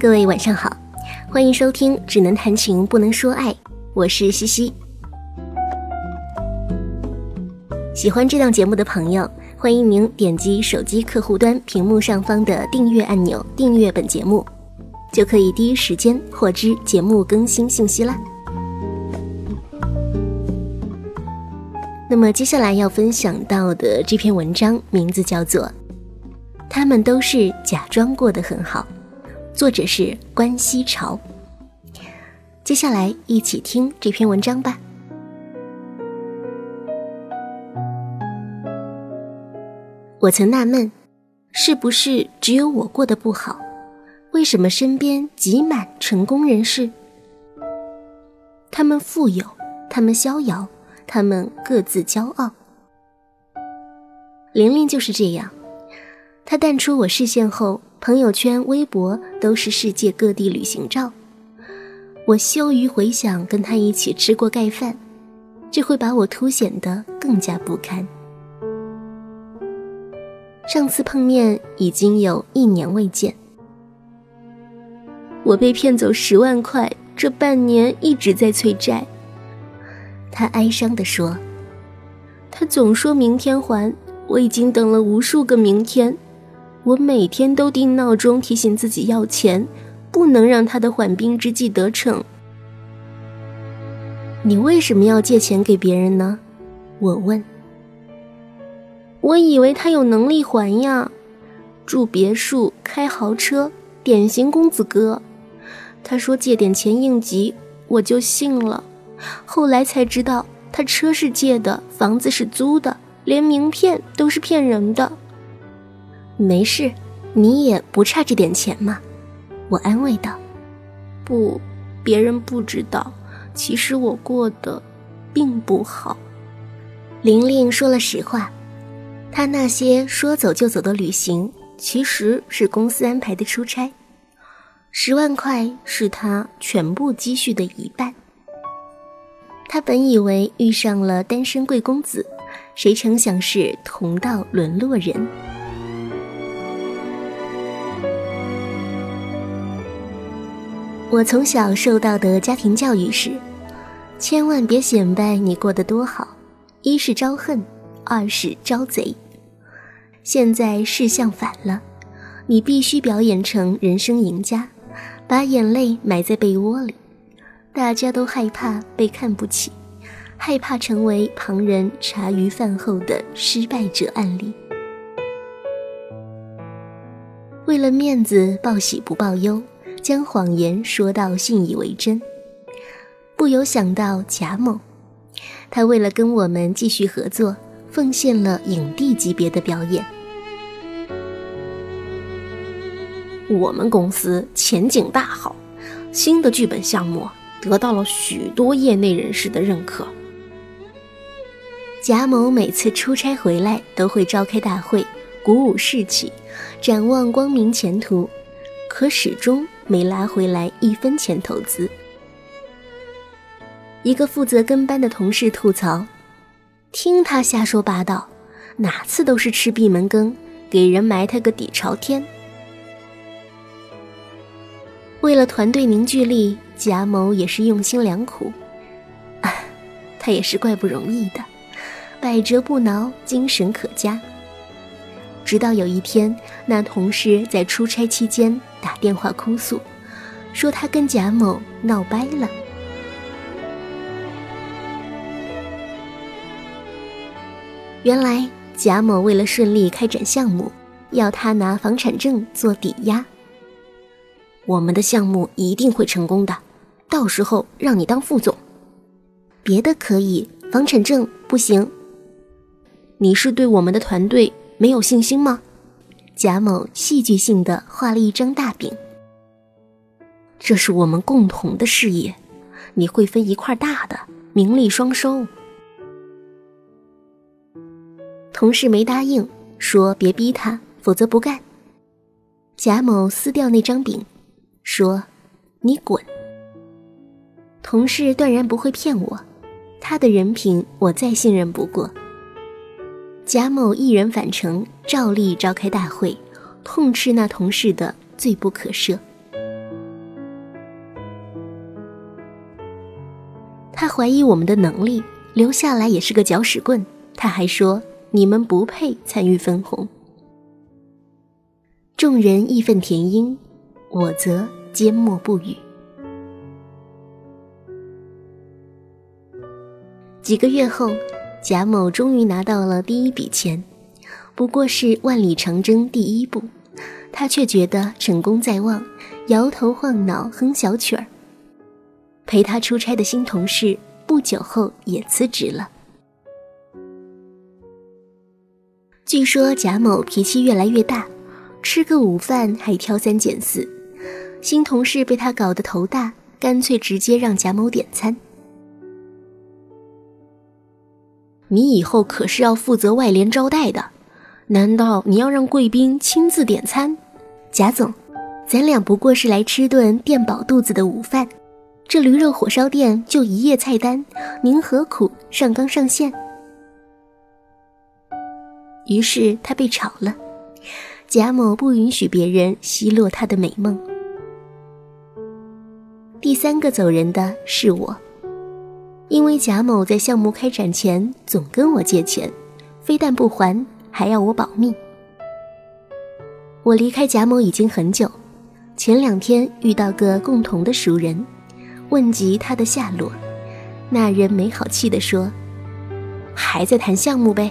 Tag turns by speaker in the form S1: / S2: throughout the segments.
S1: 各位晚上好，欢迎收听《只能谈情不能说爱》，我是西西。喜欢这档节目的朋友，欢迎您点击手机客户端屏幕上方的订阅按钮，订阅本节目，就可以第一时间获知节目更新信息啦。那么接下来要分享到的这篇文章名字叫做《他们都是假装过得很好》，作者是关西潮。接下来一起听这篇文章吧。我曾纳闷，是不是只有我过得不好？为什么身边挤满成功人士？他们富有，他们逍遥。他们各自骄傲。玲玲就是这样，她淡出我视线后，朋友圈、微博都是世界各地旅行照。我羞于回想跟他一起吃过盖饭，这会把我凸显得更加不堪。上次碰面已经有一年未见，我被骗走十万块，这半年一直在催债。他哀伤地说：“他总说明天还，我已经等了无数个明天。我每天都定闹钟提醒自己要钱，不能让他的缓兵之计得逞。你为什么要借钱给别人呢？”我问。我以为他有能力还呀，住别墅，开豪车，典型公子哥。他说借点钱应急，我就信了。后来才知道，他车是借的，房子是租的，连名片都是骗人的。没事，你也不差这点钱嘛，我安慰道。不，别人不知道，其实我过得并不好。玲玲说了实话，她那些说走就走的旅行，其实是公司安排的出差，十万块是她全部积蓄的一半。她本以为遇上了单身贵公子，谁成想是同道沦落人。我从小受到的家庭教育是：千万别显摆你过得多好，一是招恨，二是招贼。现在事相反了，你必须表演成人生赢家，把眼泪埋在被窝里。大家都害怕被看不起，害怕成为旁人茶余饭后的失败者案例。为了面子，报喜不报忧，将谎言说到信以为真。不由想到贾某，他为了跟我们继续合作，奉献了影帝级别的表演。
S2: 我们公司前景大好，新的剧本项目。得到了许多业内人士的认可。
S1: 贾某每次出差回来都会召开大会，鼓舞士气，展望光明前途，可始终没拉回来一分钱投资。一个负责跟班的同事吐槽：“听他瞎说八道，哪次都是吃闭门羹，给人埋汰个底朝天。”为了团队凝聚力。贾某也是用心良苦，啊，他也是怪不容易的，百折不挠，精神可嘉。直到有一天，那同事在出差期间打电话哭诉，说他跟贾某闹掰了。原来贾某为了顺利开展项目，要他拿房产证做抵押。
S2: 我们的项目一定会成功的。到时候让你当副总，
S1: 别的可以，房产证不行。
S2: 你是对我们的团队没有信心吗？
S1: 贾某戏剧性的画了一张大饼。
S2: 这是我们共同的事业，你会分一块大的，名利双收。
S1: 同事没答应，说别逼他，否则不干。贾某撕掉那张饼，说：“你滚。”同事断然不会骗我，他的人品我再信任不过。贾某一人返程照例召开大会痛斥那同事的罪不可赦。他怀疑我们的能力留下来也是个搅屎棍他还说你们不配参与分红。众人义愤填膺我则缄默不语。几个月后贾某终于拿到了第一笔钱，不过是万里长征第一步，他却觉得成功在望，摇头晃脑哼小曲儿。陪他出差的新同事不久后也辞职了。据说贾某脾气越来越大，吃个午饭还挑三拣四，新同事被他搞得头大，干脆直接让贾某点餐。你以后可是要负责外联招待的，难道你要让贵宾亲自点餐？贾总，咱俩不过是来吃顿垫饱肚子的午饭，这驴肉火烧店就一页菜单，您何苦上纲上线？于是他被炒了，贾某不允许别人奚落他的美梦。第三个走人的是我。因为贾某在项目开展前总跟我借钱，非但不还，还要我保密。我离开贾某已经很久，前两天遇到个共同的熟人，问及他的下落，那人没好气地说：“还在谈项目呗？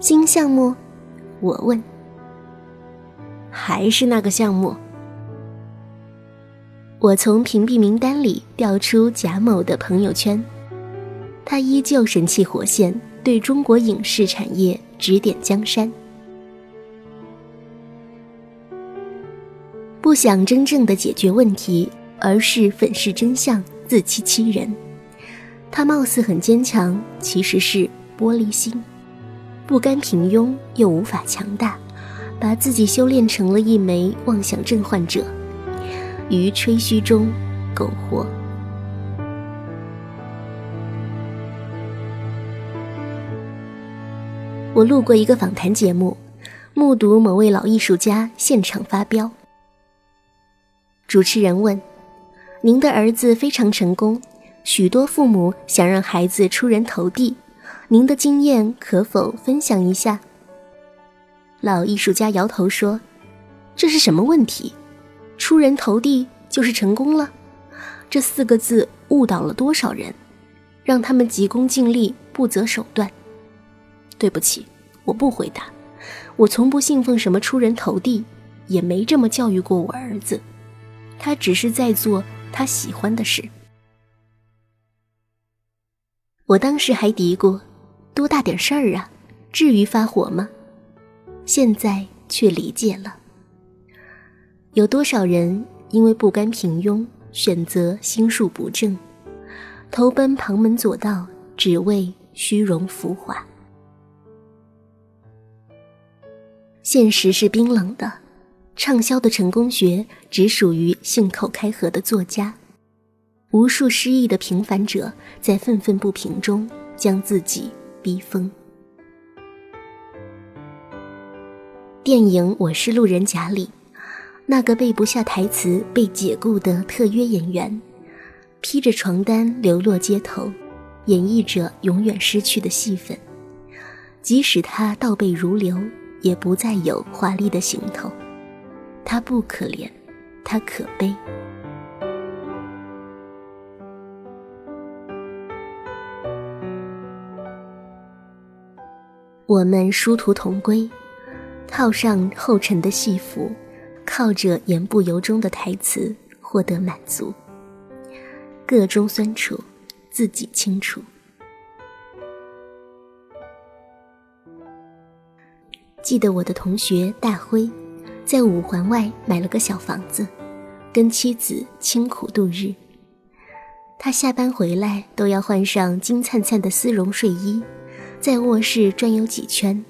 S1: 新项目？”我问：“还是那个项目？”我从屏蔽名单里调出贾某的朋友圈，他依旧神气活现，对中国影视产业指点江山。不想真正的解决问题，而是粉饰真相，自欺欺人。他貌似很坚强，其实是玻璃心，不甘平庸又无法强大，把自己修炼成了一枚妄想症患者。于吹嘘中苟活。我路过一个访谈节目，目睹某位老艺术家现场发飙。主持人问：“您的儿子非常成功，许多父母想让孩子出人头地，您的经验可否分享一下？”老艺术家摇头说：“这是什么问题？”出人头地就是成功了，这四个字误导了多少人，让他们急功近利、不择手段。对不起，我不回答。我从不信奉什么出人头地，也没这么教育过我儿子。他只是在做他喜欢的事。我当时还嘀咕：多大点事儿啊，至于发火吗？现在却理解了。有多少人因为不甘平庸，选择心术不正，投奔旁门左道，只为虚荣浮华？现实是冰冷的，畅销的成功学只属于信口开河的作家，无数失意的平凡者在愤愤不平中将自己逼疯。电影《我是路人甲》里。那个背不下台词被解雇的特约演员，披着床单流落街头，演绎着永远失去的戏份。即使他倒背如流，也不再有华丽的行头。他不可怜，他可悲。我们殊途同归，套上后尘的戏服。靠着言不由衷的台词获得满足，个中酸楚，自己清楚。记得我的同学大辉，在五环外买了个小房子，跟妻子清苦度日。他下班回来都要换上金灿灿的丝绒睡衣，在卧室转悠几圈，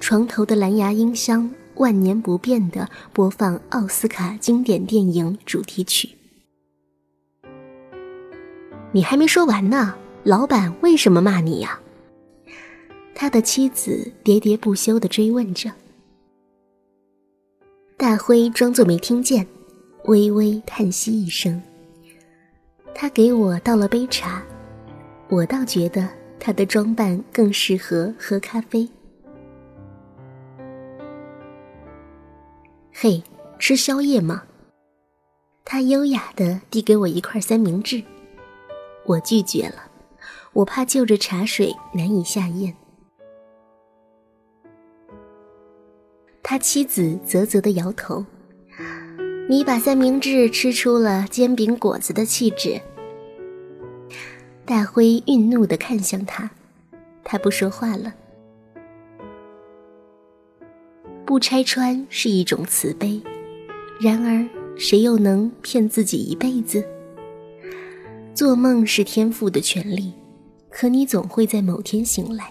S1: 床头的蓝牙音箱。万年不变的播放奥斯卡经典电影主题曲。你还没说完呢，老板为什么骂你呀？他的妻子喋喋不休的追问着。大辉装作没听见，微微叹息一声：“他给我倒了杯茶，我倒觉得他的装扮更适合喝咖啡。嘿，吃宵夜吗？他优雅的递给我一块三明治，我拒绝了，我怕就着茶水难以下咽。他妻子啧啧的摇头。你把三明治吃出了煎饼果子的气质。大辉愠怒地看向他，他不说话了。不拆穿是一种慈悲，然而谁又能骗自己一辈子？做梦是天赋的权利，可你总会在某天醒来。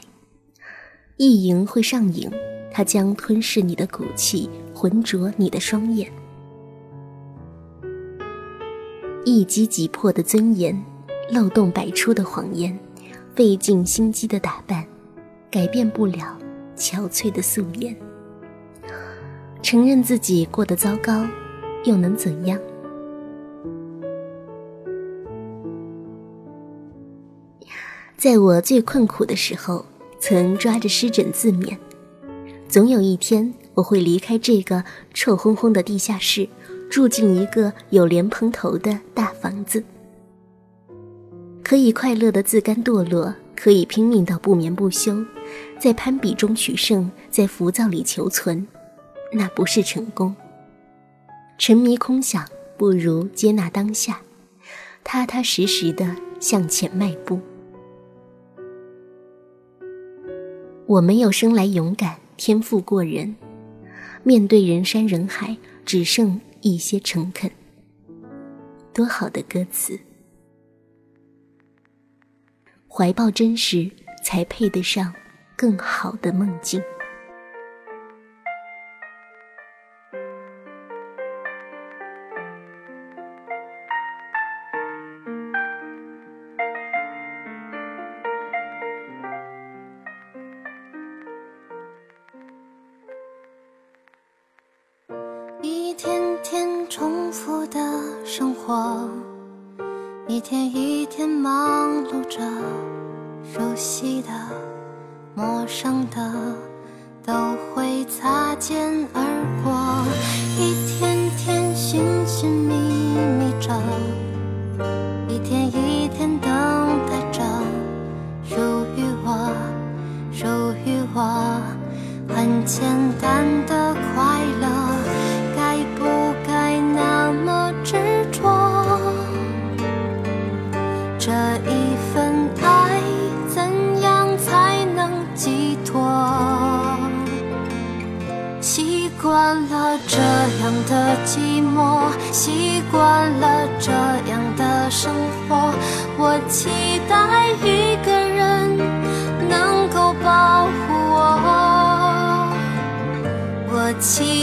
S1: 意淫会上瘾，它将吞噬你的骨气，浑浊你的双眼。一击即破的尊严，漏洞百出的谎言，费尽心机的打扮，改变不了憔悴的素颜。承认自己过得糟糕，又能怎样？在我最困苦的时候，曾抓着湿疹自勉。总有一天，我会离开这个臭烘烘的地下室。住进一个有莲蓬头的大房子，可以快乐的自甘堕落，可以拼命到不眠不休，在攀比中取胜，在浮躁里求存，那不是成功。沉迷空想不如接纳当下，踏踏实实的向前迈步。我没有生来勇敢，天赋过人，面对人山人海，只剩。一些诚恳，多好的歌词！怀抱真实，才配得上更好的梦境。
S3: 我一天一天忙碌着，熟悉的、陌生的都会擦肩而过。一天天寻寻觅觅着，习惯了这样的生活。我期待一个人能够保护我，我期